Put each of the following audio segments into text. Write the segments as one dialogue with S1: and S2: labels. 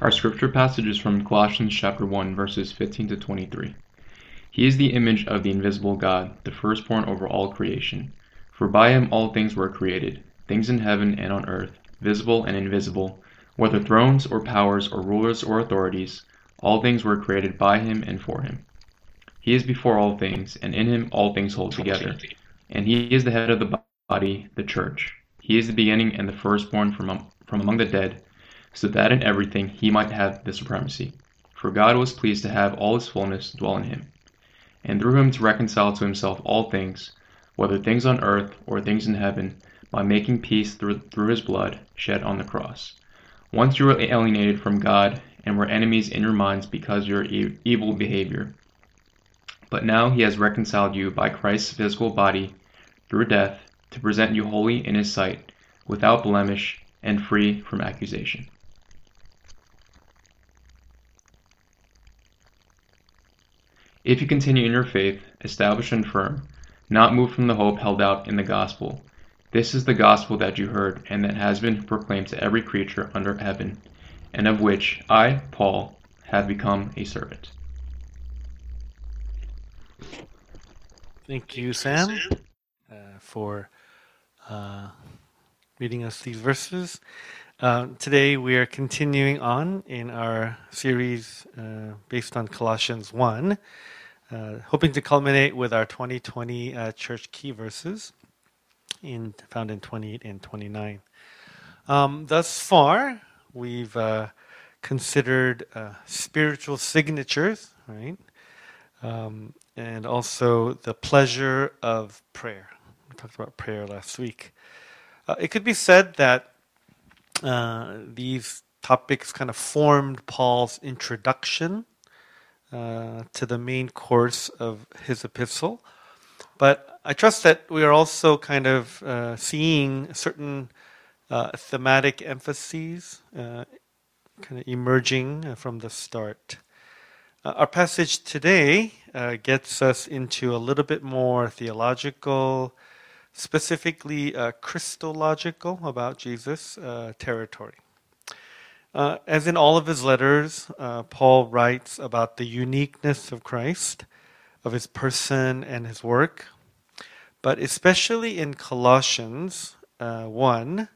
S1: Our scripture passage is from Colossians chapter 1 verses 15 to 23. He is the image of the invisible God, the firstborn over all creation. For by him all things were created, things in heaven and on earth, visible and invisible, whether thrones or powers or rulers or authorities, all things were created by him and for him. He is before all things, and in him all things hold together. And he is the head of the body, the church. He is the beginning and the firstborn from, from among the dead so that in everything he might have the supremacy. For God was pleased to have all his fullness dwell in him, and through him to reconcile to himself all things, whether things on earth or things in heaven, by making peace through, through his blood shed on the cross. Once you were alienated from God and were enemies in your minds because of your e- evil behavior. But now he has reconciled you by Christ's physical body through death to present you holy in his sight, without blemish, and free from accusation. If you continue in your faith, established and firm, not moved from the hope held out in the gospel, this is the gospel that you heard and that has been proclaimed to every creature under heaven, and of which I, Paul, have become a servant.
S2: Thank you, Sam, uh, for uh, reading us these verses. Uh, today we are continuing on in our series uh, based on Colossians 1 uh, hoping to culminate with our 2020 uh, church key verses in, found in 28 and 29. Um, thus far, we've uh, considered uh, spiritual signatures, right? Um, and also the pleasure of prayer. We talked about prayer last week. Uh, it could be said that these topics kind of formed Paul's introduction uh, to the main course of his epistle. But I trust that we are also kind of uh, seeing certain uh, thematic emphases uh, kind of emerging uh, from the start. our passage today gets us into a little bit more theological, specifically Christological about Jesus territory. Uh, as in all of his letters, uh, Paul writes about the uniqueness of Christ, of his person and his work. But especially in Colossians uh, 1,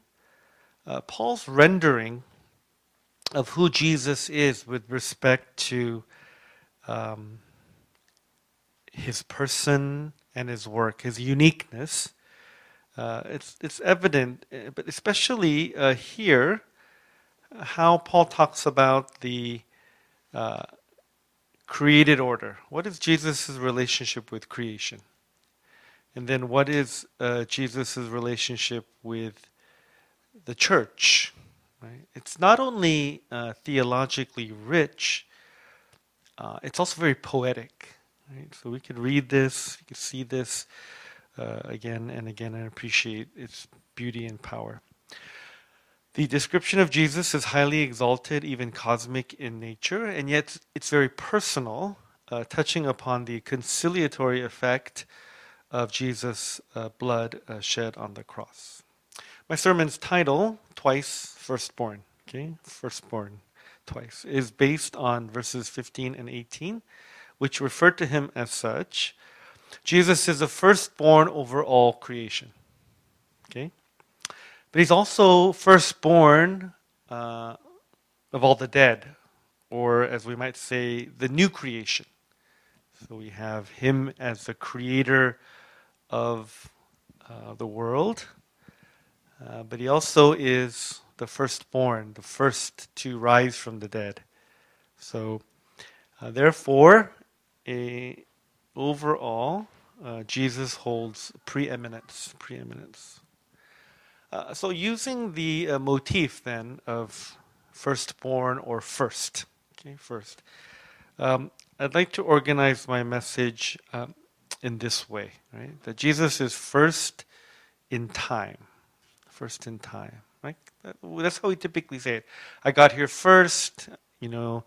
S2: uh, Paul's rendering of who Jesus is with respect to um, his person and his work, his uniqueness, uh, it's, it's evident, uh, but especially here how Paul talks about the uh, created order. What is Jesus' relationship with creation? And then what is uh, Jesus' relationship with the church? Right? It's not only uh, theologically rich, uh, it's also very poetic. Right? So we could read this, we could see this uh, again and again and appreciate its beauty and power. The description of Jesus is highly exalted, even cosmic in nature, and yet it's very personal, uh, touching upon the conciliatory effect of Jesus' uh, blood uh, shed on the cross. My sermon's title, Twice Firstborn, okay, Firstborn twice, is based on verses 15 and 18, which refer to him as such. Jesus is the firstborn over all creation. Okay? But he's also firstborn uh, of all the dead, or as we might say, the new creation. So we have him as the creator of uh, the world, uh, but he also is the firstborn, the first to rise from the dead. So, uh, therefore, a, overall, uh, Jesus holds preeminence. Preeminence. Uh, so using the uh, motif then of firstborn or first, okay, first, um, I'd like to organize my message um, in this way, right? That Jesus is first in time, first in time, right? That, that's how we typically say it. I got here first, you know.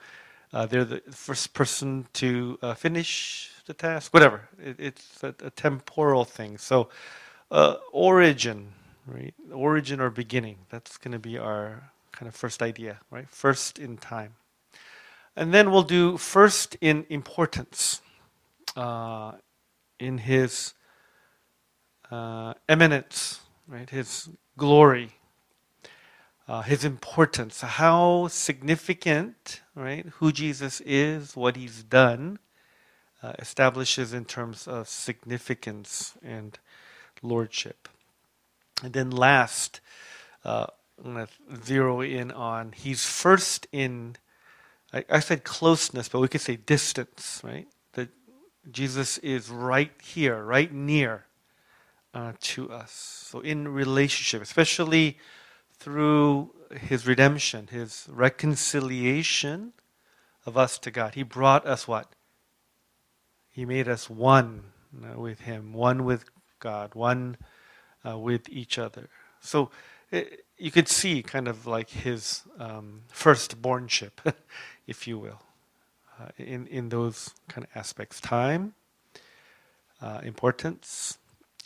S2: Uh, they're the first person to uh, finish the task, whatever. It, it's a, a, temporal thing. So, uh, origin, right? Origin or beginning. That's going to be our kind of first idea, right? First in time. And then we'll do first in importance, uh, in his uh, eminence, right? His glory, uh, his importance, how significant, right? Who Jesus is, what he's done, uh, establishes in terms of significance and lordship. And then last, uh, I'm going to zero in on he's first in, I, I said closeness, but we could say distance, right? That Jesus is right here, right near uh, to us. So in relationship, especially through his redemption, his reconciliation of us to God. He brought us what? He made us one uh, with him, one with God, one uh, with each other. So it, eh, you could see kind of like his um, firstbornship, if you will, uh, in, in those kind of aspects time, uh, importance,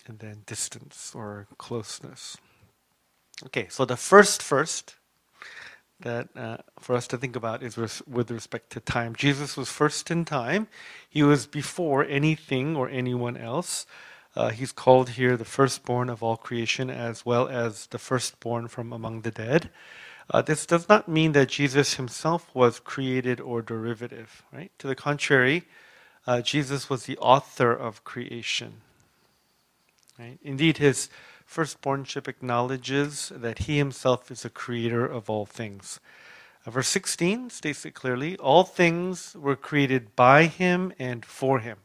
S2: and then distance or closeness. Okay, so the first first that uh, for us to think about is res- with respect to time. Jesus was first in time. He was before anything or anyone else. Uh, he's called here the firstborn of all creation as well as the firstborn from among the dead. Uh, this does not mean that Jesus himself was created or derivative, right? To the contrary, uh, Jesus was the author of creation. Right? Indeed, his firstbornship acknowledges that he himself is the creator of all things. Uh, verse 16 states it clearly all things were created by him and for him.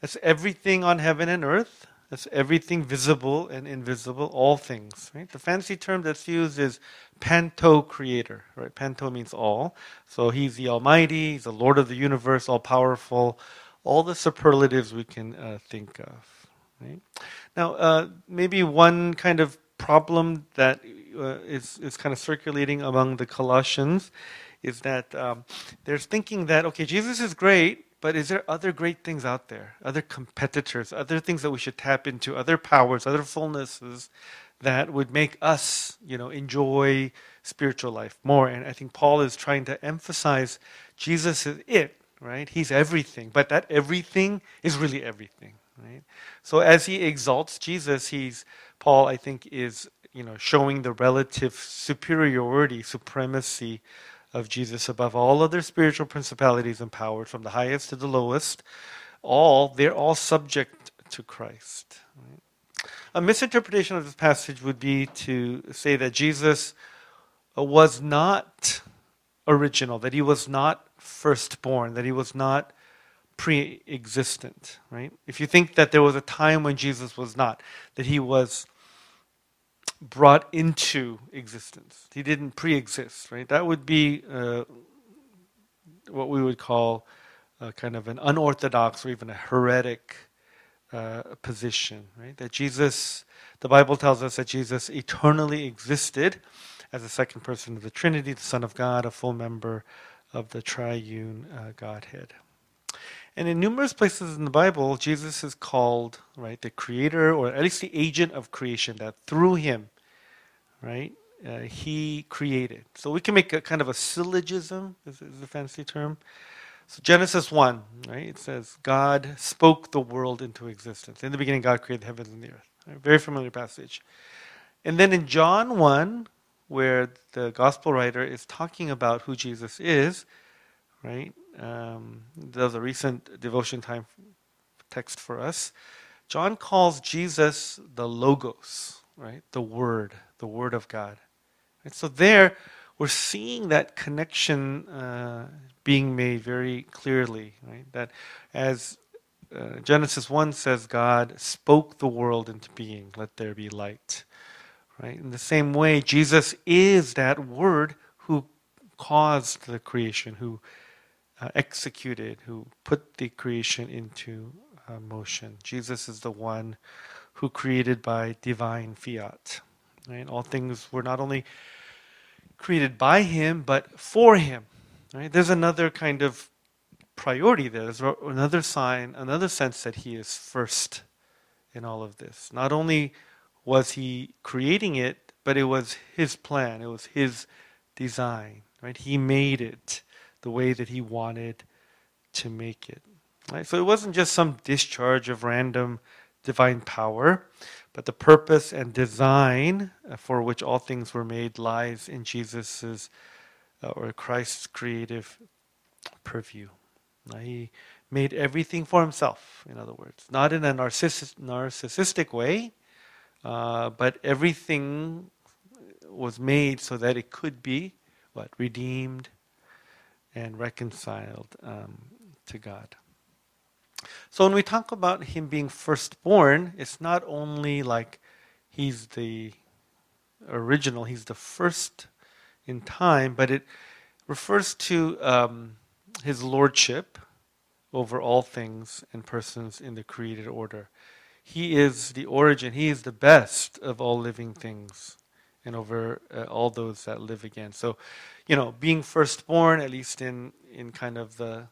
S2: That's everything on heaven and earth. That's everything visible and invisible, all things. Right? The fancy term that's used is Pantocrator. Right? Panto means all. So he's the Almighty, he's the Lord of the universe, all powerful, all the superlatives we can uh, think of. Right? Now, uh, maybe one kind of problem that uh, is is kind of circulating among the Colossians is that um, they're thinking that okay, Jesus is great, but is there other great things out there, other competitors, other things that we should tap into, other powers, other fullnesses that would make us, you know, enjoy spiritual life more? And I think Paul is trying to emphasize Jesus is it, right? He's everything, but that everything is really everything, right? So as he exalts Jesus, he's Paul, I think, is you know showing the relative superiority, supremacy of Jesus above all other spiritual principalities and powers, from the highest to the lowest, all they're all subject to Christ. A misinterpretation of this passage would be to say that Jesus uh, was not original, that he was not firstborn, that he was not pre-existent, right? If you think that there was a time when Jesus was not, that he was brought into existence. He didn't pre exist, right? That would be uh, what we would call uh, kind of an unorthodox or even a heretic uh, position, right? That Jesus, the Bible tells us that Jesus eternally existed as the second person of the Trinity, the Son of God, a full member of the triune uh, Godhead. And in numerous places in the Bible, Jesus is called, right, the creator or at least the agent of creation, that through him, right, uh, he created. So we can make a kind of a syllogism, is, is a fancy term. So Genesis 1, right, it says, God spoke the world into existence. In the beginning, God created the heavens and the earth. Right? Very familiar passage. And then in John 1, where the gospel writer is talking about who Jesus is, right? Um, there's a recent devotion time text for us. John calls Jesus the Logos, right? The Word, the Word of God. Right? So there, we're seeing that connection uh, being made very clearly, right? That as uh, Genesis 1 says, God spoke the world into being, let there be light. Right? In the same way, Jesus is that Word who caused the creation, who uh, executed, who put the creation into uh, motion. Jesus is the one who created by divine fiat. Right? All things were not only created by him, but for him. Right? There's another kind of priority there. There's another sign, another sense that he is first in all of this. Not only was he creating it, but it was his plan, it was his design, right? He made it the way that he wanted to make it. Right? So it wasn't just some discharge of random divine power, but the purpose and design uh, for which all things were made lies in Jesus's uh, or Christ's creative purview. Now, he made everything for himself, in other words, not in a narcissi- narcissistic way, uh, but everything was made so that it could be what redeemed and reconciled um, to God. So when we talk about him being firstborn, it's not only like he's the original, he's the first in time, but it refers to um, his lordship over all things and persons in the created order. He is the origin, he is the best of all living things and over uh, all those that live again. So, you know, being firstborn, at least in, in kind of the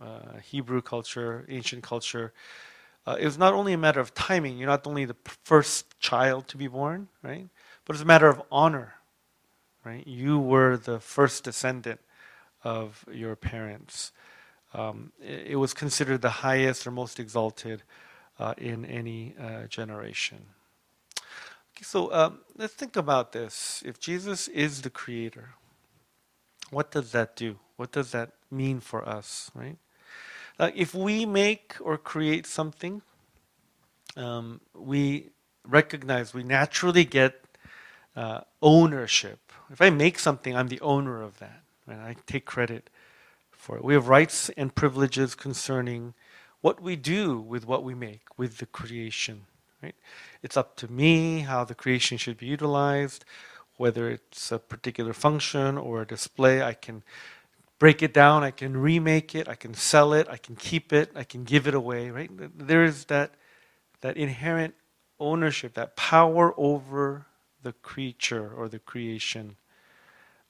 S2: uh, Hebrew culture, ancient culture, uh, it was not only a matter of timing, you're not only the first child to be born, right? But it's a matter of honor, right? You were the first descendant of your parents. Um, it, it, was considered the highest or most exalted uh, in any uh, generation. So um, let's think about this. If Jesus is the creator, what does that do? What does that mean for us, right? If we make or create something, um, we recognize, we naturally get uh, ownership. If I make something, I'm the owner of that. Right? I take credit for it. We have rights and privileges concerning what we do with what we make, with the creation. Right? It's up to me how the creation should be utilized, whether it's a particular function or a display. I can break it down, I can remake it, I can sell it, I can keep it, I can give it away, right? There is that that inherent ownership, that power over the creature or the creation.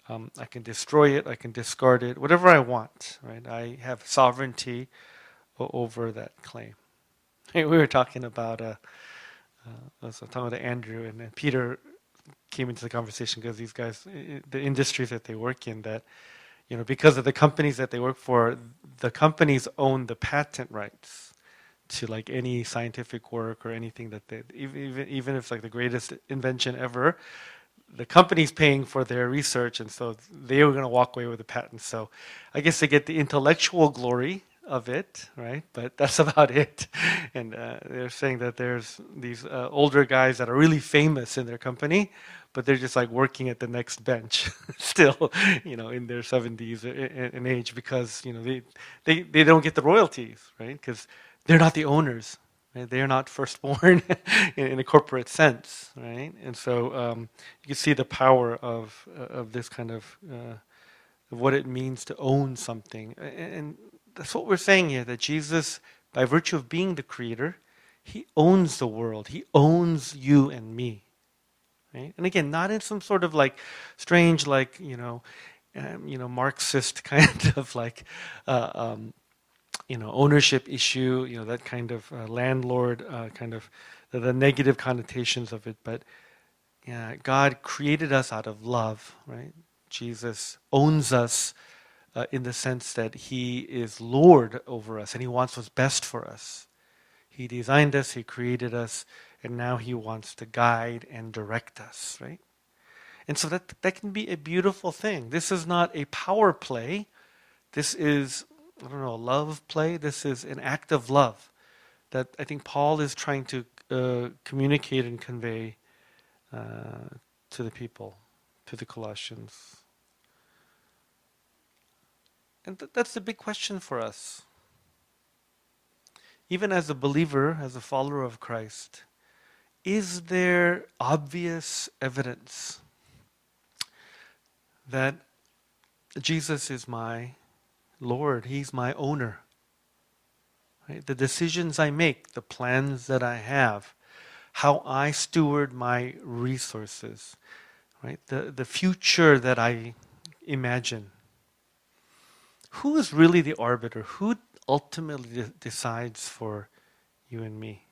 S2: Um, I can destroy it, I can discard it, whatever I want, right? I have sovereignty over that claim. we were talking about, uh, I was talking to Andrew, and, and Peter came into the conversation because these guys, the industries that they work in, that you know, because of the companies that they work for, the companies own the patent rights to like any scientific work or anything that they, even even if it's like the greatest invention ever, the company's paying for their research, and so they were going to walk away with the patent. So, I guess they get the intellectual glory of it, right? But that's about it. And uh, they're saying that there's these uh, older guys that are really famous in their company, but they're just like working at the next bench still, you know, in their 70s in age because, you know, they, they, they don't get the royalties, right? Because they're not the owners. Right? They are not firstborn in, in, a corporate sense, right? And so um, you can see the power of, uh, of this kind of, uh, of what it means to own something. And that's what we're saying here, that Jesus, by virtue of being the creator, he owns the world. He owns you and me. Right? And again, not in some sort of like strange, like you know, um, you know, Marxist kind of like, uh, um, you know, ownership issue. You know, that kind of uh, landlord uh, kind of the, the, negative connotations of it. But yeah, God created us out of love, right? Jesus owns us uh, in the sense that He is Lord over us, and He wants what's best for us. He designed us, He created us, and now He wants to guide and direct us, right? And so that, that can be a beautiful thing. This is not a power play. This is, I don't know, a love play. This is an act of love that I think Paul is trying to uh, communicate and convey uh, to the people, to the Colossians. And th- that's the big question for us even as a believer, as a follower of Christ, is there obvious evidence that Jesus is my Lord? He's my owner. Right? The decisions I make, the plans that I have, how I steward my resources, right? The, the future that I imagine. Who is really the arbiter? Who ultimately de- decides for you and me.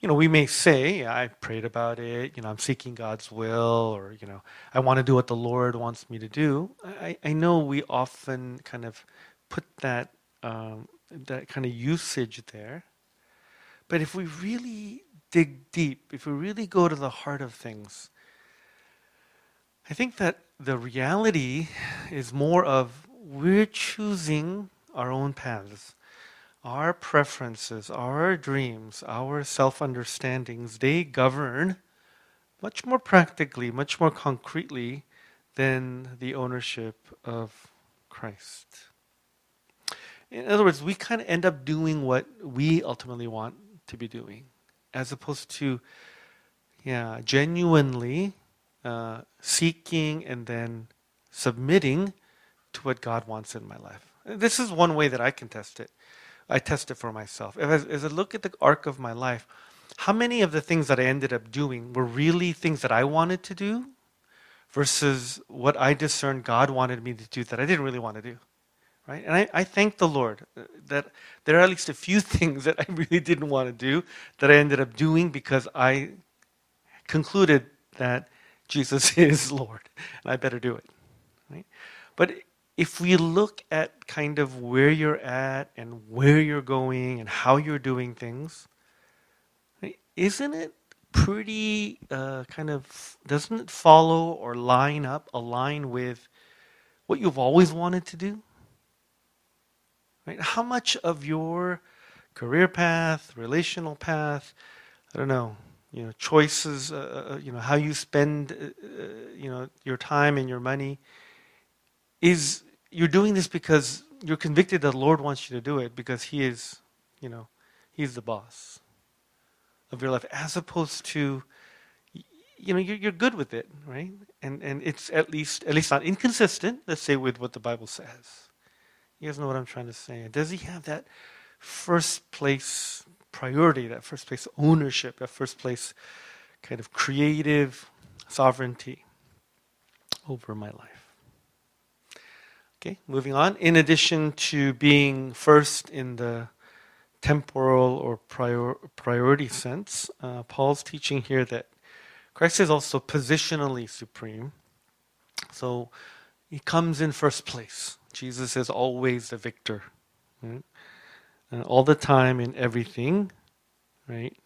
S2: you know, we may say, yeah, I prayed about it, you know, I'm seeking God's will, or, you know, I want to do what the Lord wants me to do. I, I know we often kind of put that, um, that kind of usage there. But if we really dig deep, if we really go to the heart of things, I think that the reality is more of we're choosing our own paths. Our preferences, our dreams, our self understandings, they govern much more practically, much more concretely than the ownership of Christ. In other words, we kind of end up doing what we ultimately want to be doing, as opposed to, yeah, genuinely uh, seeking and then submitting to what God wants in my life. This is one way that I can test it. I test it for myself. As, as I look at the arc of my life, how many of the things that I ended up doing were really things that I wanted to do versus what I discerned God wanted me to do that I didn't really want to do? Right? And I, I thank the Lord uh, that there are at least a few things that I really didn't want to do that I ended up doing because I concluded that Jesus is Lord and I better do it. Right? But if we look at kind of where you're at and where you're going and how you're doing things, isn't it pretty uh, kind of, doesn't it follow or line up, align with what you've always wanted to do? Right? How much of your career path, relational path, I don't know, you know, choices, uh, uh, uh you know, how you spend, uh, uh, you know, your time and your money, is you're doing this because you're convicted that the Lord wants you to do it because He is, you know, He's the boss of your life, as opposed to, you know, you're, you're good with it, right? And and it's at least at least not inconsistent. Let's say with what the Bible says. You guys know what I'm trying to say. Does He have that first place priority, that first place ownership, that first place kind of creative sovereignty over my life? Okay, moving on. In addition to being first in the temporal or prior, priority sense, uh, Paul's teaching here that Christ is also positionally supreme. So he comes in first place. Jesus is always the victor. Right? And all the time in everything, right?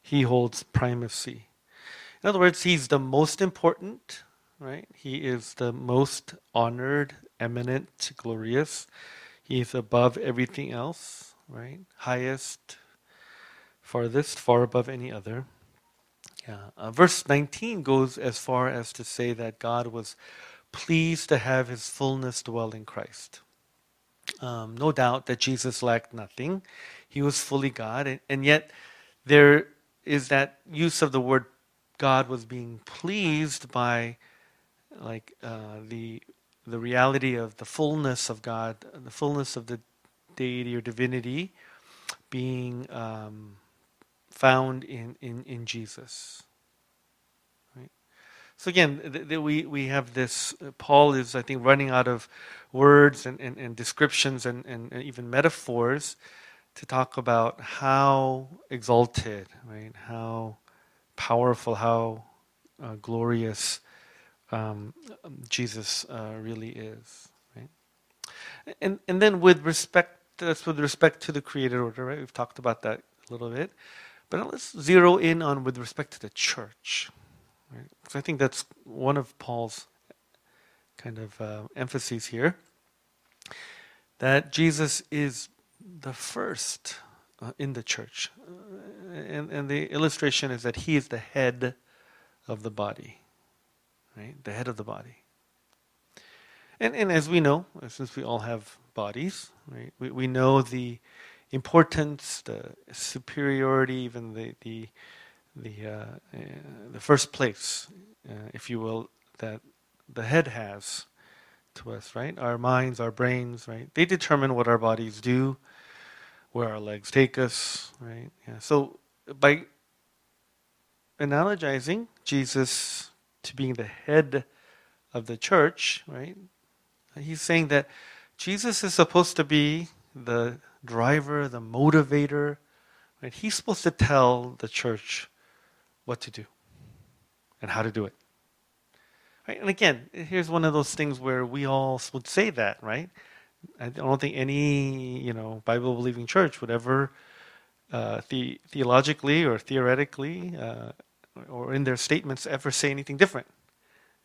S2: He holds primacy. In other words, he's the most important, right? He is the most honored eminent, glorious. He is above everything else, right? Highest, farthest, far above any other. Yeah. Uh, verse 19 goes as far as to say that God was pleased to have his fullness dwell in Christ. Um, no doubt that Jesus lacked nothing. He was fully God, and, and yet there is that use of the word God was being pleased by like uh, the the reality of the fullness of God, the fullness of the deity or divinity being um, found in, in, in Jesus. Right? So again, th- th- we, we have this, uh, Paul is, I think, running out of words and, and, and descriptions and, and, and, even metaphors to talk about how exalted, right, how powerful, how uh, glorious um, Jesus uh, really is. Right? And and then with respect, that's with respect to the created order, right? We've talked about that a little bit, but let's zero in on with respect to the church, right? Because I think that's one of Paul's kind of uh, emphases here. That Jesus is the first uh, in the church, uh, and and the illustration is that he is the head of the body right? The head of the body. And, and as we know, since we all have bodies, right, we, we know the importance, the superiority, even the, the, the, uh, uh, the first place, uh, if you will, that the head has to us, right? Our minds, our brains, right? They determine what our bodies do, where our legs take us, right? Yeah. So by analogizing Jesus to being the head of the church, right? He's saying that Jesus is supposed to be the driver, the motivator, Right? He's supposed to tell the church what to do and how to do it. Right? And again, here's one of those things where we all would say that, right? I don't think any, you know, Bible believing church would ever uh, the, theologically or theoretically uh, or in their statements ever say anything different.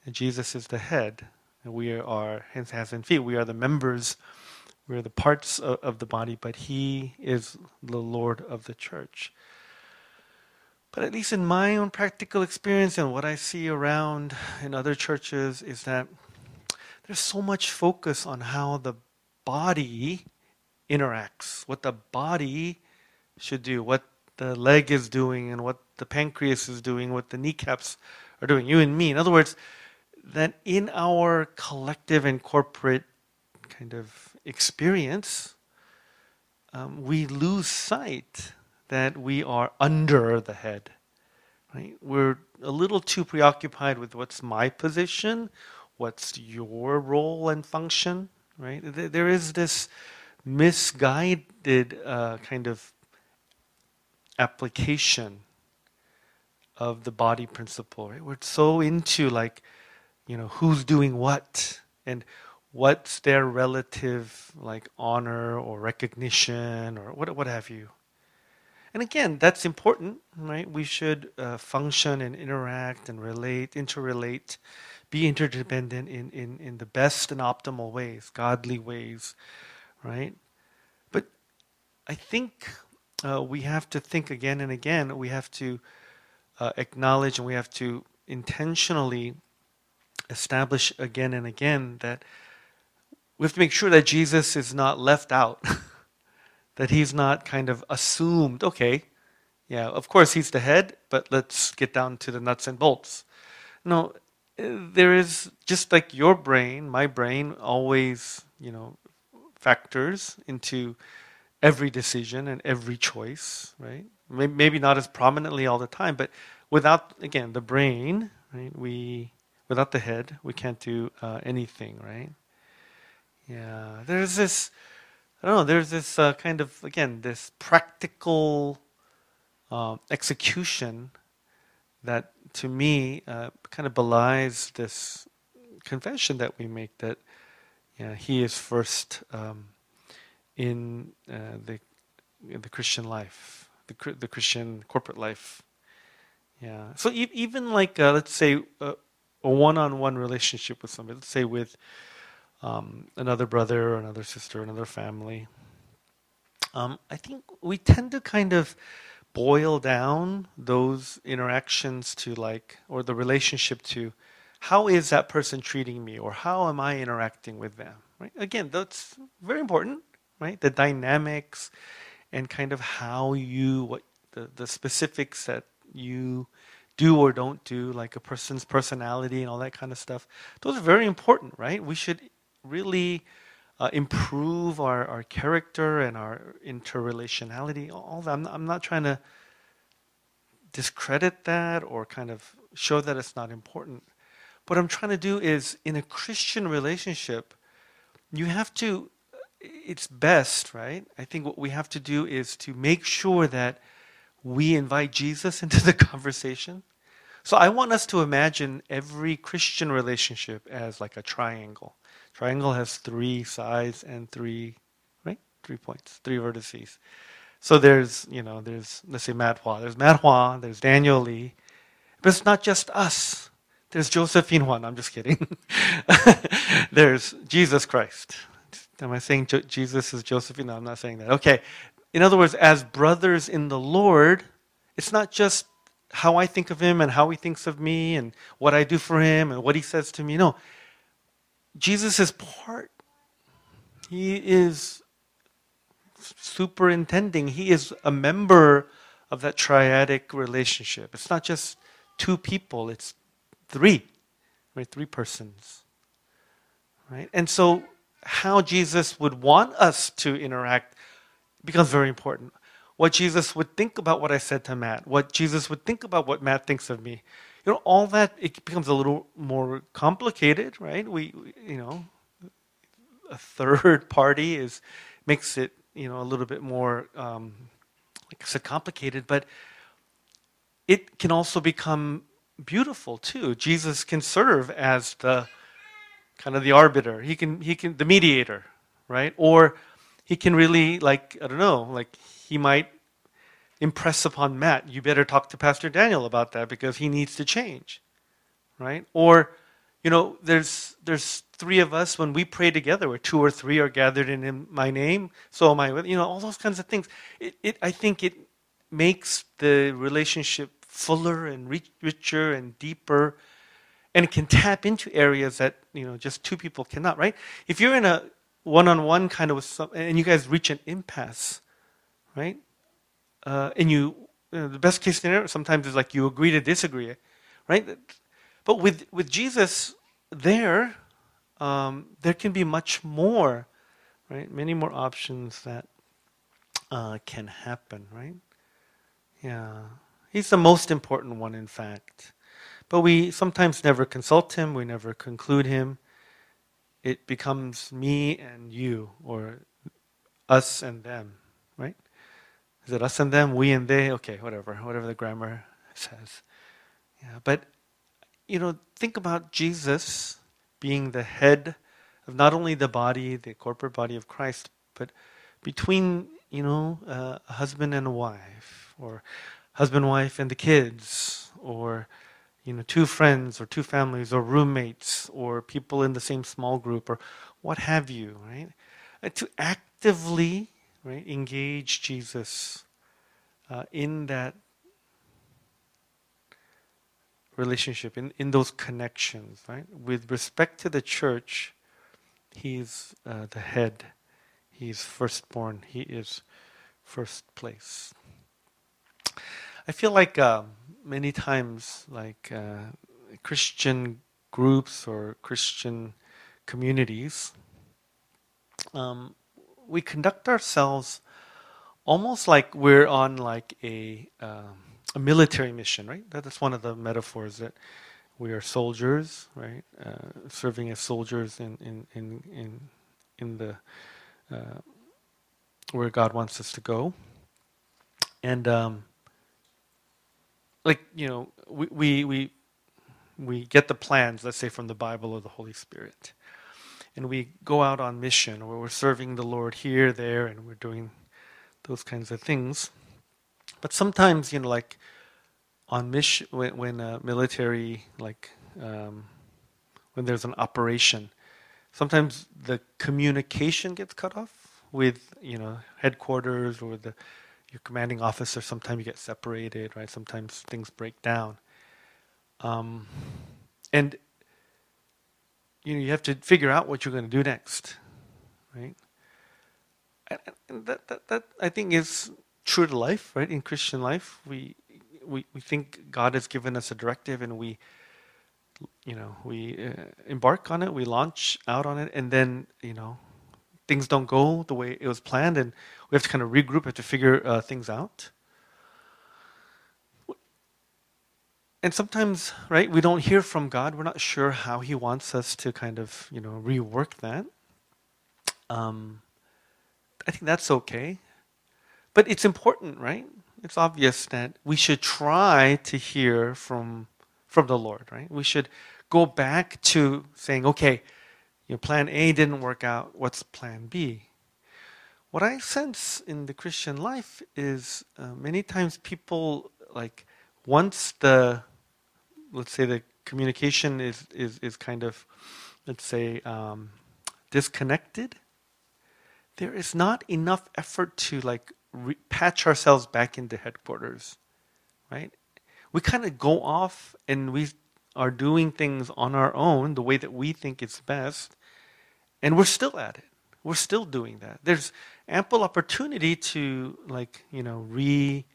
S2: And Jesus is the head, and we are his hands and feet. We are the members, we are the parts of, of the body, but he is the Lord of the church. But at least in my own practical experience and what I see around in other churches is that there's so much focus on how the body interacts, what the body should do, what the leg is doing, and what the pancreas is doing, what the kneecaps are doing, you and me. In other words, that in our collective and corporate kind of experience, um, we lose sight that we are under the head. Right? We're a little too preoccupied with what's my position, what's your role and function. Right? There is this misguided uh, kind of application of the body principle. Right? We're so into like, you know, who's doing what and what's their relative like honor or recognition or what what have you. And again, that's important, right? We should uh, function and interact and relate, interrelate, be interdependent in, in, in the best and optimal ways, godly ways, right? But I think uh, we have to think again and again. We have to uh, acknowledge and we have to intentionally establish again and again that we have to make sure that Jesus is not left out, that he's not kind of assumed, okay, yeah, of course he's the head, but let's get down to the nuts and bolts. No, there is just like your brain, my brain always, you know, factors into every decision and every choice, right? Maybe not as prominently all the time, but without again the brain, right? We without the head, we can't do uh, anything, right? Yeah, there's this. I don't know. There's this uh, kind of again this practical uh, execution that, to me, uh, kind of belies this confession that we make that yeah, he is first um, in uh, the the Christian life, the the Christian corporate life. Yeah. So e- even like uh, let's say uh, a one-on-one relationship with somebody, let's say with um, another brother or another sister, another family. Um, I think we tend to kind of boil down those interactions to like, or the relationship to, how is that person treating me, or how am I interacting with them? Right? Again, that's very important right? The dynamics and kind of how you, what the, the specifics that you do or don't do, like a person's personality and all that kind of stuff. Those are very important, right? We should really uh, improve our, our character and our interrelationality. All that. I'm I'm not trying to discredit that or kind of show that it's not important. What I'm trying to do is in a Christian relationship, you have to it's best, right? I think what we have to do is to make sure that we invite Jesus into the conversation. So I want us to imagine every Christian relationship as like a triangle. Triangle has three sides and three, right? Three points, three vertices. So there's, you know, there's, let's say Matt Hua. There's Matt Hua, there's Daniel Lee. But it's not just us. There's Josephine Juan. I'm just kidding. there's Jesus Christ. Am I saying Jesus is Josephine? No, I'm not saying that. Okay. In other words, as brothers in the Lord, it's not just how I think of him and how he thinks of me and what I do for him and what he says to me. No. Jesus is part. He is superintending. He is a member of that triadic relationship. It's not just two people, it's three, right? Three persons. Right? And so how Jesus would want us to interact becomes very important. What Jesus would think about what I said to Matt, what Jesus would think about what Matt thinks of me. You know, all that it becomes a little more complicated, right? We, you know, a third party is makes it, you know, a little bit more um, like I said, complicated, but it can also become beautiful too. Jesus can serve as the kind of the arbiter. He can he can the mediator, right? Or he can really like I don't know, like he might impress upon Matt, you better talk to Pastor Daniel about that because he needs to change. Right? Or you know, there's there's three of us when we pray together, where two or three are gathered in my name, so am I with you know, all those kinds of things. It, it I think it makes the relationship fuller and richer and deeper and it can tap into areas that you know just two people cannot right? If you're in a one-on-one kind of some, and you guys reach an impasse right? Uh, and you, you know, the best case scenario sometimes is like you agree to disagree right? But with with jesus there um, there can be much more right? Many more options that uh, can happen right? Yeah. He's the most important one, in fact. But we sometimes never consult him, we never conclude him. It becomes me and you, or us and them, right? Is it us and them, we and they? Okay, whatever, whatever the grammar says. Yeah, but you know, think about Jesus being the head of not only the body, the corporate body of Christ, but between you know uh, a husband and a wife, or husband, wife, and the kids, or you know, two friends or two families or roommates or people in the same small group or what have you, right? Uh, to actively right, engage Jesus uh, in that relationship, in, in those connections, right? With respect to the church, he's uh, the head, he's firstborn, he is first place. I feel like uh, many times, like uh, Christian groups or Christian communities, um, we conduct ourselves almost like we're on like a um, a military mission, right? That's one of the metaphors that we are soldiers, right? Uh, serving as soldiers in in in in, in the uh, where God wants us to go, and um, like you know we, we we get the plans let's say from the bible or the holy spirit. And we go out on mission where we're serving the lord here there and we're doing those kinds of things. But sometimes you know like on mission when, when a military like um, when there's an operation sometimes the communication gets cut off with you know headquarters or the your commanding officer, sometimes you get separated, right? Sometimes things break down. Um, and you know, you have to figure out what you're going to do next, right? And, that, that, that I think is true to life, right? In Christian life, we, we, we think God has given us a directive and we, you know, we uh, embark on it, we launch out on it, and then, you know, things don't go the way it was planned, and we have to kind of regroup, have to figure uh, things out. And sometimes, right, we don't hear from God. We're not sure how He wants us to kind of, you know, rework that. Um, I think that's okay. But it's important, right? It's obvious that we should try to hear from from the Lord, right? We should go back to saying, okay, plan A didn't work out. What's plan B? What I sense in the Christian life is uh, many times people like once the let's say the communication is is is kind of let's say um, disconnected. There is not enough effort to like re- patch ourselves back into headquarters, right? We kind of go off and we are doing things on our own the way that we think is best, and we're still at it. We're still doing that. There's ample opportunity to, like, you know, re,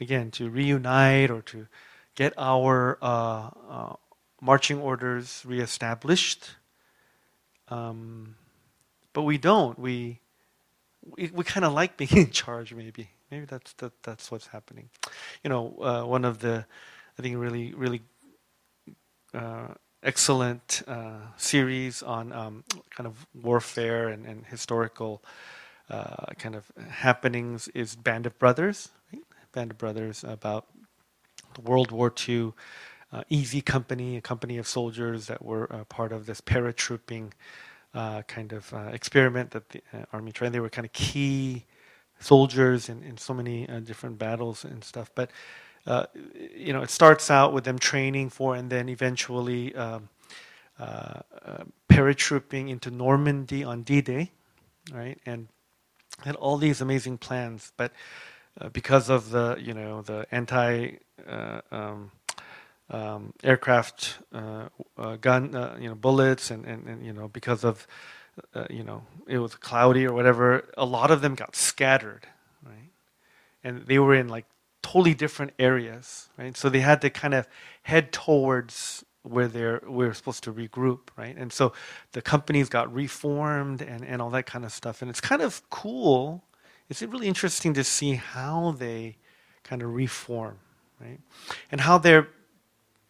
S2: again, to reunite or to get our uh, uh, marching orders reestablished. Um, but we don't. We we, we kind of like being in charge. Maybe maybe that's that, that's what's happening. You know, uh, one of the I think really really uh, excellent uh, series on um, kind of warfare and, and historical uh, kind of happenings is Band of Brothers. Right? Band of Brothers about World War II uh, Easy Company, a company of soldiers that were uh, part of this paratrooping uh, kind of uh, experiment that the army tried. They were kind of key soldiers in, in so many different battles and stuff. But you know, it starts out with them training for, and then eventually um, paratrooping into Normandy on D-Day, right? And had all these amazing plans, but uh, because of the you know the anti uh, um, um, aircraft uh, uh gun uh, you know bullets and, and, and, you know because of uh, you know it was cloudy or whatever a lot of them got scattered right and they were in like totally different areas right so they had to kind of head towards where they're we are supposed to regroup, right? And so the companies got reformed and, and all that kind of stuff. And it's kind of cool. It's really interesting to see how they kind of reform, right? And how their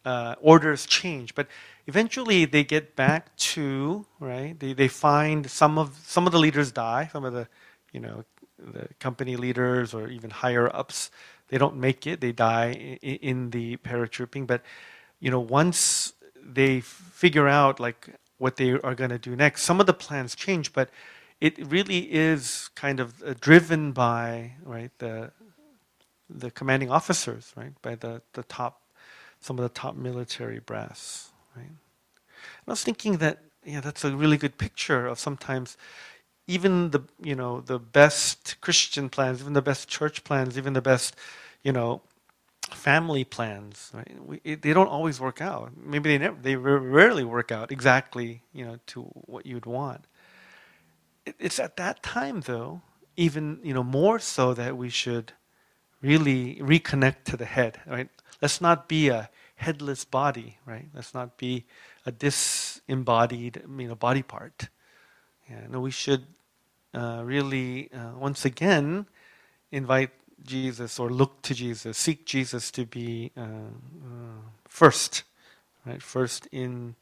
S2: uh, orders change. But eventually they get back to, right? They, they find some of some of the leaders die, some of the, you know, the company leaders or even higher ups, they don't make it. They die in, the paratrooping, but you know, once they figure out like what they are going to do next, some of the plans change, but it really is kind of uh, driven by right the the commanding officers, right, by the the top some of the top military brass, right. And I was thinking that yeah, that's a really good picture of sometimes even the you know the best Christian plans, even the best church plans, even the best you know family plans, right? We, it, they don't always work out. Maybe they never, they rarely work out exactly, you know, to what you'd want. It, it's at that time, though, even you know more so that we should really reconnect to the head, right? Let's not be a headless body, right? Let's not be a disembodied, you know, body part. Yeah, no, we should uh, really uh, once again invite Jesus or look to Jesus, seek Jesus to be uh, uh, first, right? First in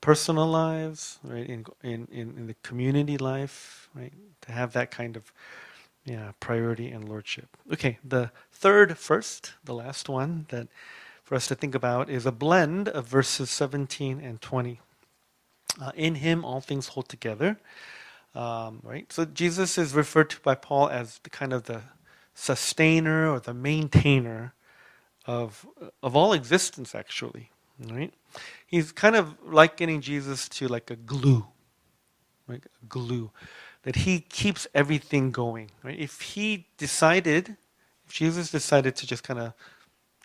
S2: personal lives, right? In, in, in the community life, right? To have that kind of yeah, priority and lordship. Okay, the third first, the last one that for us to think about is a blend of verses 17 and 20. Uh, in him all things hold together. Um, right? So Jesus is referred to by Paul as the kind of the sustainer or the maintainer of of all existence actually right he's kind of likening jesus to like a glue a glue that he keeps everything going right if he decided if jesus decided to just kind of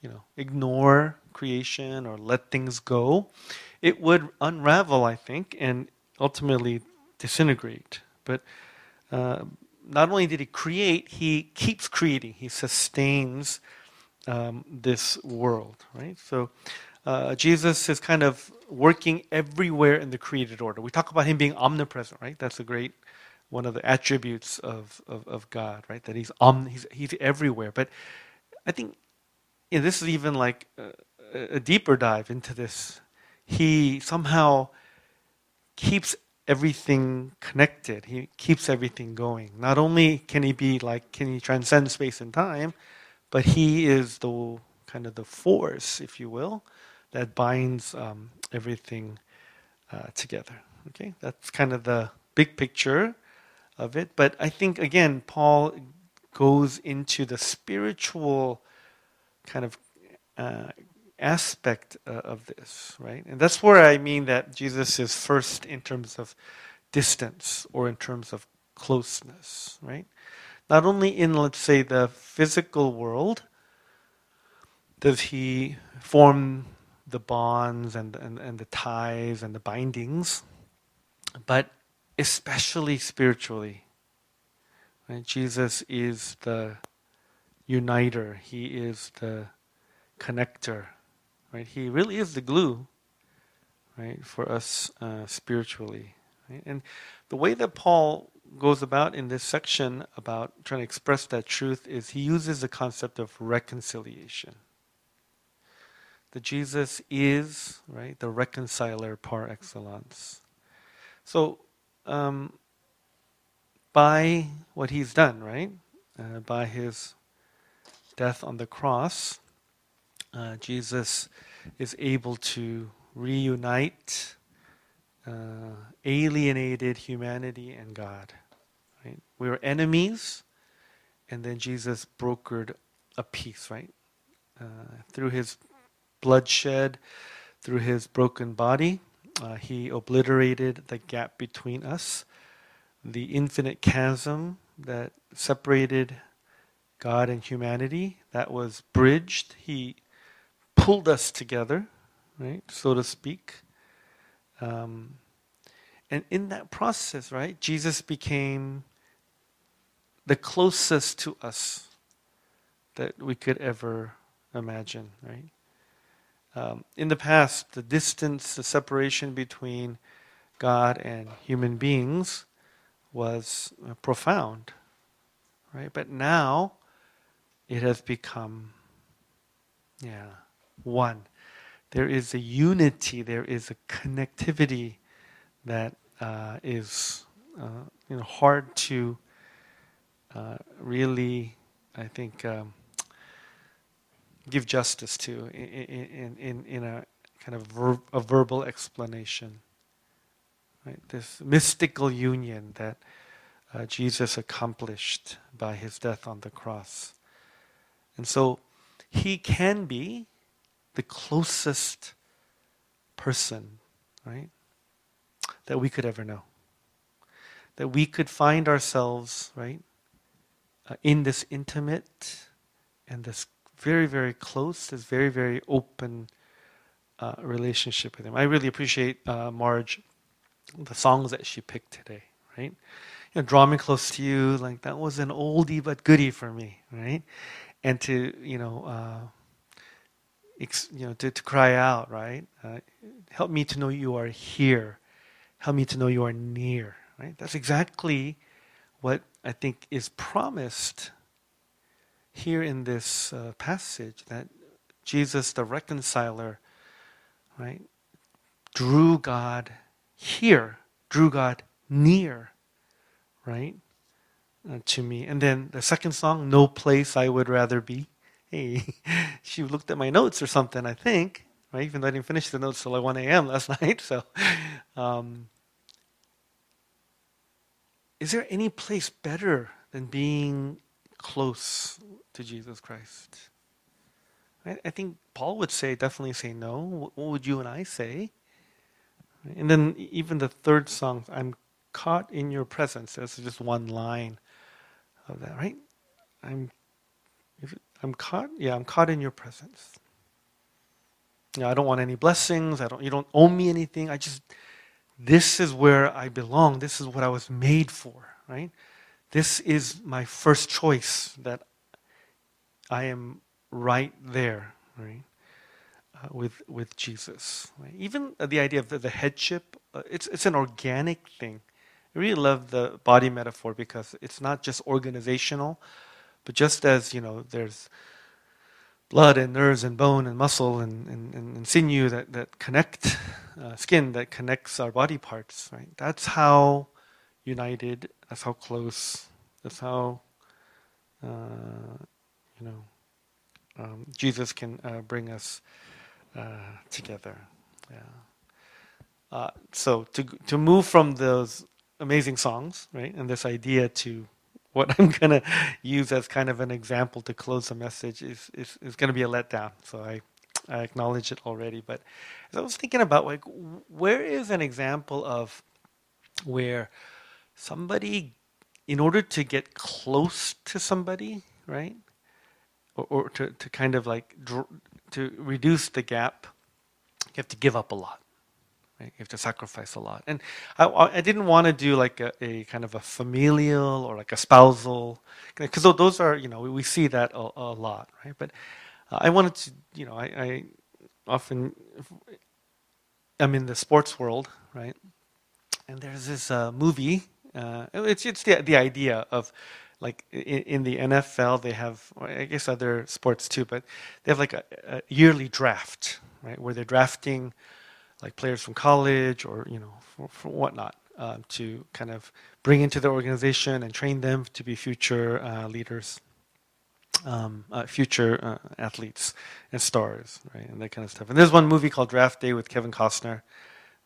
S2: you know ignore creation or let things go it would unravel i think and ultimately disintegrate but uh, not only did he create, he keeps creating. He sustains um, this world, right? So uh, Jesus is kind of working everywhere in the created order. We talk about him being omnipresent, right? That's a great one of the attributes of, of, of God, right? That he's, om- he's, he's everywhere. But I think you know, this is even like a, a deeper dive into this. He somehow keeps everything connected. He keeps everything going. Not only can he be like, can he transcend space and time, but he is the kind of the force, if you will, that binds um, everything uh, together. Okay, that's kind of the big picture of it. But I think again, Paul goes into the spiritual kind of uh, aspect uh, of this, right? And that's where I mean that Jesus is first in terms of distance or in terms of closeness, right? Not only in, let's say, the physical world does he form the bonds and, and, and the ties and the bindings, but especially spiritually. Right? Jesus is the uniter, he is the connector right? He really is the glue, right, for us uh, spiritually. Right? And the way that Paul goes about in this section about trying to express that truth is he uses the concept of reconciliation. That Jesus is, right, the reconciler par excellence. So, um, by what he's done, right? Uh, by his death on the cross, uh, Jesus is able to reunite uh, alienated humanity and God. Right? We were enemies, and then Jesus brokered a peace, right? Uh, through his bloodshed, through his broken body, uh, he obliterated the gap between us, the infinite chasm that separated God and humanity, that was bridged. He pulled us together, right, so to speak. Um, and in that process, right, Jesus became the closest to us that we could ever imagine, right? Um, in the past, the distance, the separation between God and human beings was uh, profound, right? But now it has become, yeah, one. There is a unity, there is a connectivity that uh, is, uh, you know, hard to uh, really, I think, um, give justice to in, in, in a kind of ver- a verbal explanation. Right? This mystical union that uh, Jesus accomplished by his death on the cross. And so he can be the closest person, right, that we could ever know. That we could find ourselves, right, uh, in this intimate and this very, very close, this very, very open uh, relationship with Him. I really appreciate uh, Marge, the songs that she picked today, right? You know, draw me close to you, like that was an oldie but goodie for me, right? And to, you know, uh, you know, to, to cry out, right? Uh, help me to know you are here. Help me to know you are near, right? That's exactly what I think is promised here in this uh, passage that Jesus, the reconciler, right, drew God here, drew God near, right, uh, to me. And then the second song, No Place I Would Rather Be. Hey, she looked at my notes or something, I think, right? Even though I didn't finish the notes till like 1 a.m. last night. So, um, is there any place better than being close to Jesus Christ? I, I think Paul would say, definitely say no. What would you and I say? And then even the third song, I'm caught in your presence. That's just one line of that, right? I'm, I'm caught. Yeah, I'm caught in your presence. Yeah, I don't want any blessings. I don't. You don't owe me anything. I just. This is where I belong. This is what I was made for, right? This is my first choice that I am right there, right? Uh, with with Jesus. Right? Even the idea of the, the headship, uh, it's it's an organic thing. I really love the body metaphor because it's not just organizational, but just as you know, there's blood and nerves and bone and muscle and, and, and sinew that, that connect, uh, skin that connects our body parts, right? That's how united, that's how close, that's how, uh, you know, um, Jesus can uh, bring us uh, together. Yeah. Uh, so to to move from those amazing songs, right, and this idea to what I'm going to use as kind of an example to close the message is is, is going to be a letdown. So I I acknowledge it already, but as I was thinking about like where is an example of where somebody in order to get close to somebody, right? or, or to, to kind of like dr- to reduce the gap, you have to give up a lot. Right? You have to sacrifice a lot. And I, I didn't want to do like a, a, kind of a familial or like a spousal, because those are, you know, we, we see that a, a, lot, right? But uh, I wanted to, you know, I, I often, I'm in the sports world, right? And there's this uh, movie. Uh, it's it's the the idea of like in, in, the NFL, they have, I guess other sports too, but they have like a, a, yearly draft, right, where they're drafting like players from college or you know for, for whatnot. uh, to kind of bring into the organization and train them to be future uh, leaders, um, uh, future uh, athletes and stars, right, and that kind of stuff. And there's one movie called Draft Day with Kevin Costner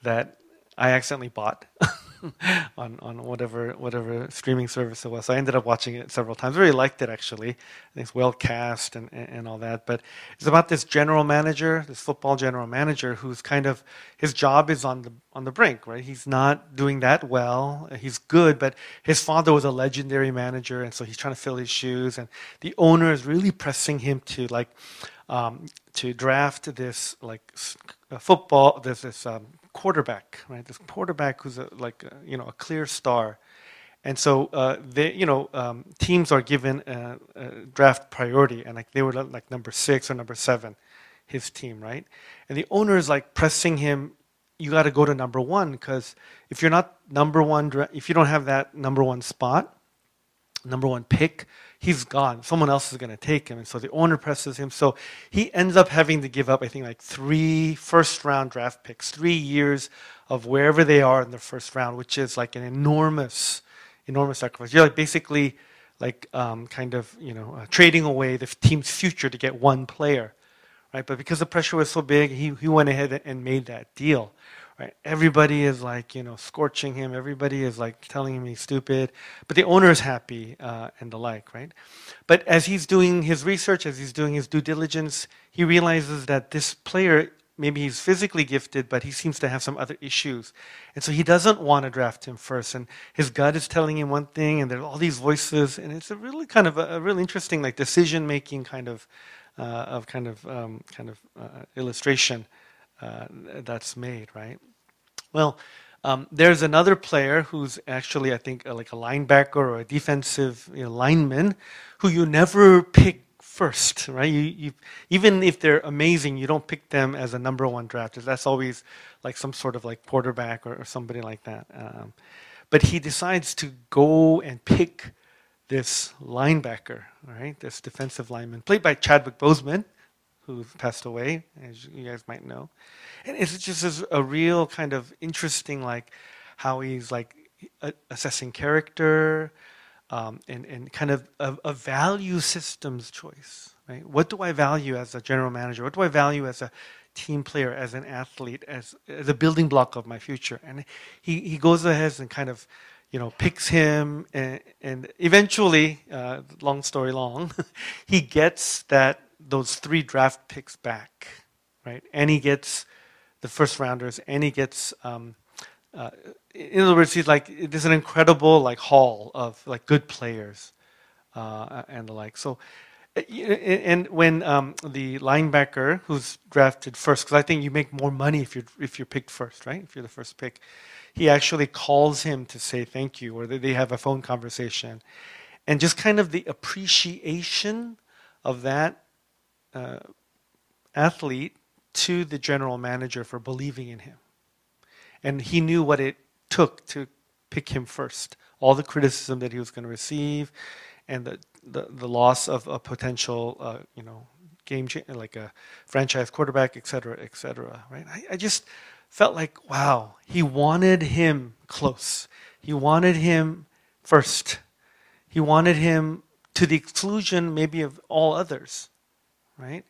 S2: that I accidentally bought. on on whatever whatever streaming service it was. So I ended up watching it several times. Really liked it actually. I think it's well cast and, and, and all that. But it's about this general manager, this football general manager, who's kind of his job is on the on the brink, right? He's not doing that well. He's good, but his father was a legendary manager, and so he's trying to fill his shoes. And the owner is really pressing him to like um, to draft this like football. There's this um, quarterback, right? This quarterback who's a, like a, you know a clear star, and so uh, they you know um, teams are given a, a, draft priority, and like they were like number six or number seven, his team, right? And the owner is like pressing him. You got to go to number one because if you're not number one, if you don't have that number one spot, number one pick, he's gone. Someone else is going to take him. And so the owner presses him. So he ends up having to give up, I think, like three first round draft picks, three years of wherever they are in the first round, which is like an enormous, enormous sacrifice. You're like basically like um, kind of, you know, uh, trading away the team's future to get one player. Right? But because the pressure was so big, he, he went ahead and made that deal. Right? Everybody is like, you know, scorching him. Everybody is like telling him he's stupid. But the owner is happy uh, and the like, right? But as he's doing his research, as he's doing his due diligence, he realizes that this player, maybe he's physically gifted, but he seems to have some other issues. And so he doesn't want to draft him first. And his gut is telling him one thing, and there are all these voices. And it's a really kind of a, a really interesting, like decision making kind of, uh, of kind of, um, kind of uh, illustration uh, that's made, right? Well, um, there's another player who's actually, I think, uh, like a linebacker or a defensive you know, lineman who you never pick first, right? You, you, even if they're amazing, you don't pick them as a number one draft. That's always like some sort of like quarterback or, or somebody like that. Um, but he decides to go and pick this linebacker, right? This defensive lineman, played by Chadwick Boseman, who passed away, as you guys might know. And it's just a real kind of interesting, like how he's like assessing character um, and, and kind of a, a, value systems choice, right? What do I value as a general manager? What do I value as a team player, as an athlete, as, as a building block of my future? And he, he goes ahead and kind of you know, picks him, and, and eventually, uh, long story long, he gets that those three draft picks back, right? And he gets the first rounders, and he gets. Um, uh, in other words, he's like there's an incredible like haul of like good players uh, and the like. So, uh, and when um, the linebacker who's drafted first, because I think you make more money if you're if you're picked first, right? If you're the first pick, he actually calls him to say thank you, or they have a phone conversation, and just kind of the appreciation of that uh, athlete to the general manager for believing in him. And he knew what it took to pick him first. All the criticism that he was going to receive, and the, the, the loss of a potential, uh, you know, game like a franchise quarterback, et cetera, et cetera. Right? I, I just felt like, wow, he wanted him close. He wanted him first. He wanted him to the exclusion, maybe of all others right?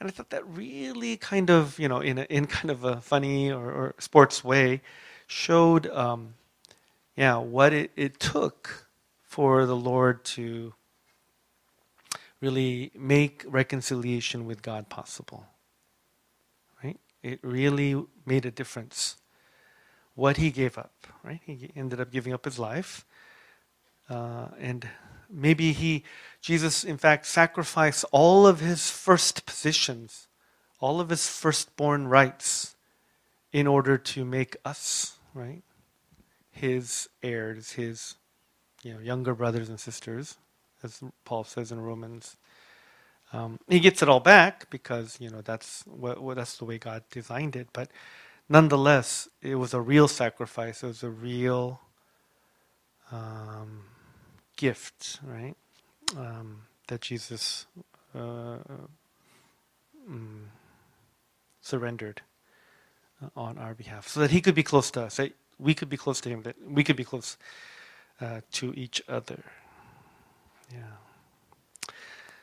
S2: And I thought that really kind of, you know, in a, in kind of a funny or, or sports way, showed, um, yeah, what it, it took for the Lord to really make reconciliation with God possible. Right? It really made a difference. What he gave up, right? He ended up giving up his life, uh, and maybe he Jesus, in fact, sacrificed all of his first positions, all of his firstborn rights, in order to make us, right, his heirs, his you know, younger brothers and sisters, as Paul says in Romans. Um, he gets it all back because you know that's what, what, that's the way God designed it. But nonetheless, it was a real sacrifice. It was a real um, gift, right? Um, that Jesus uh, um, surrendered uh, on our behalf, so that He could be close to us. That we could be close to Him, that we could be close uh, to each other. Yeah.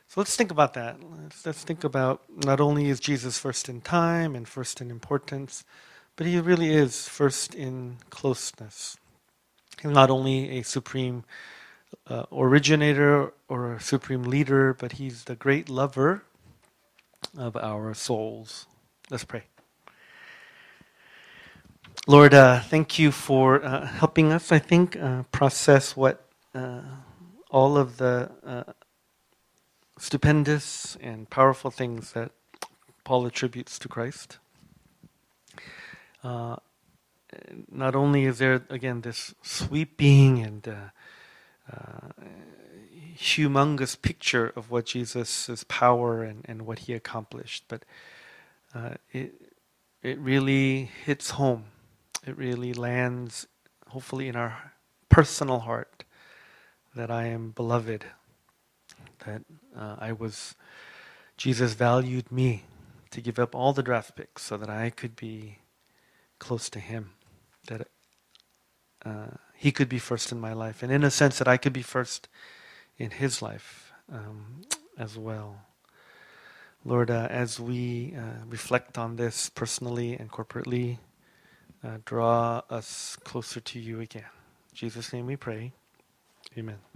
S2: So let's think about that. Let's, let's think about not only is Jesus first in time and first in importance, but He really is first in closeness. He's not only a supreme uh, originator or a supreme leader, but He's the great lover of our souls. Let's pray. Lord, uh, thank you for uh, helping us, I think, uh, process what uh, all of the uh, stupendous and powerful things that Paul attributes to Christ. Uh, not only is there, again, this sweeping and humongous picture of what Jesus' power and, and what he accomplished, but it, it really hits home. It really lands, hopefully, in our personal heart that I am beloved, that uh, I was, Jesus valued me to give up all the draft picks so that I could be close to Him, that uh, He could be first in my life, and in a sense that I could be first in His life um, as well. Lord, uh, as we uh, reflect on this personally and corporately, uh, draw us closer to you again. In Jesus' name we pray. Amen.